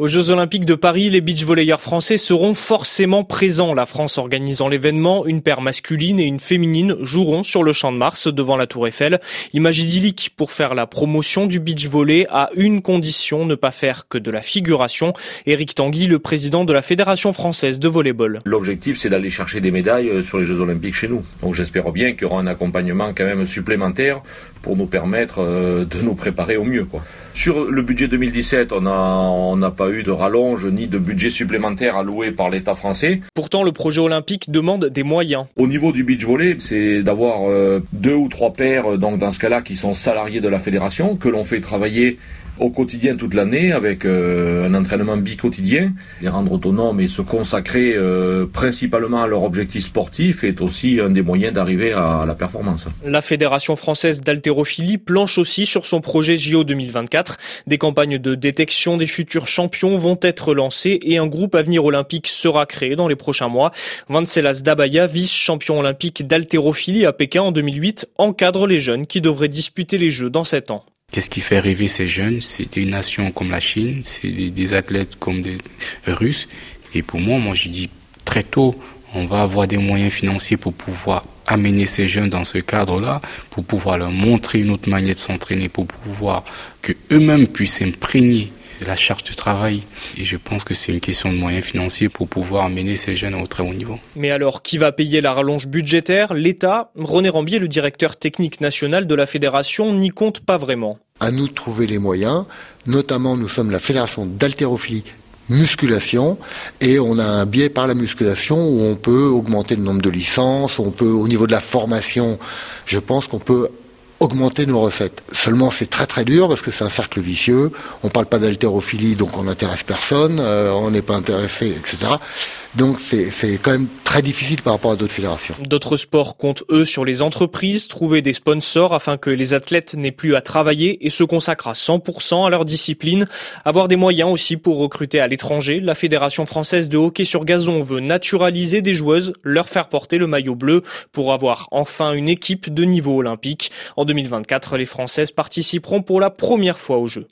Aux Jeux Olympiques de Paris, les beach volleyeurs français seront forcément présents. La France organisant l'événement, une paire masculine et une féminine joueront sur le champ de Mars devant la Tour Eiffel. Image idyllique pour faire la promotion du beach volley à une condition, ne pas faire que de la figuration. Éric Tanguy, le président de la Fédération française de volleyball. L'objectif, c'est d'aller chercher des médailles euh, sur les Jeux Olympiques chez nous. Donc j'espère bien qu'il y aura un accompagnement quand même supplémentaire pour nous permettre euh, de nous préparer au mieux. Quoi. Sur le budget 2017, on n'a on pas eu de rallonge ni de budget supplémentaire alloué par l'État français. Pourtant, le projet olympique demande des moyens. Au niveau du beach volley, c'est d'avoir euh, deux ou trois paires, donc dans ce cas-là, qui sont salariés de la fédération, que l'on fait travailler au quotidien toute l'année avec euh, un entraînement bi-quotidien. Les rendre autonomes et se consacrer euh, principalement à leur objectif sportif est aussi un des moyens d'arriver à la performance. La Fédération française d'haltérophilie planche aussi sur son projet JO 2024. Des campagnes de détection des futurs champions vont être lancées et un groupe Avenir Olympique sera créé dans les prochains mois. Vancelas Dabaya, vice-champion olympique d'haltérophilie à Pékin en 2008, encadre les jeunes qui devraient disputer les Jeux dans 7 ans. Qu'est-ce qui fait rêver ces jeunes? C'est des nations comme la Chine, c'est des, athlètes comme des Russes. Et pour moi, moi je dis très tôt, on va avoir des moyens financiers pour pouvoir amener ces jeunes dans ce cadre-là, pour pouvoir leur montrer une autre manière de s'entraîner, pour pouvoir que eux-mêmes puissent s'imprégner de la charge de travail. Et je pense que c'est une question de moyens financiers pour pouvoir amener ces jeunes au très haut niveau. Mais alors, qui va payer la rallonge budgétaire? L'État? René Rambier, le directeur technique national de la fédération, n'y compte pas vraiment. À nous de trouver les moyens. Notamment, nous sommes la fédération d'haltérophilie musculation et on a un biais par la musculation où on peut augmenter le nombre de licences, on peut au niveau de la formation, je pense qu'on peut augmenter nos recettes. Seulement, c'est très très dur parce que c'est un cercle vicieux. On parle pas d'haltérophilie, donc on n'intéresse personne. Euh, on n'est pas intéressé, etc. Donc c'est quand même très difficile par rapport à d'autres fédérations. D'autres sports comptent eux sur les entreprises, trouver des sponsors afin que les athlètes n'aient plus à travailler et se consacrent à 100% à leur discipline. Avoir des moyens aussi pour recruter à l'étranger. La Fédération française de hockey sur gazon veut naturaliser des joueuses, leur faire porter le maillot bleu pour avoir enfin une équipe de niveau olympique. En 2024, les Françaises participeront pour la première fois aux Jeux.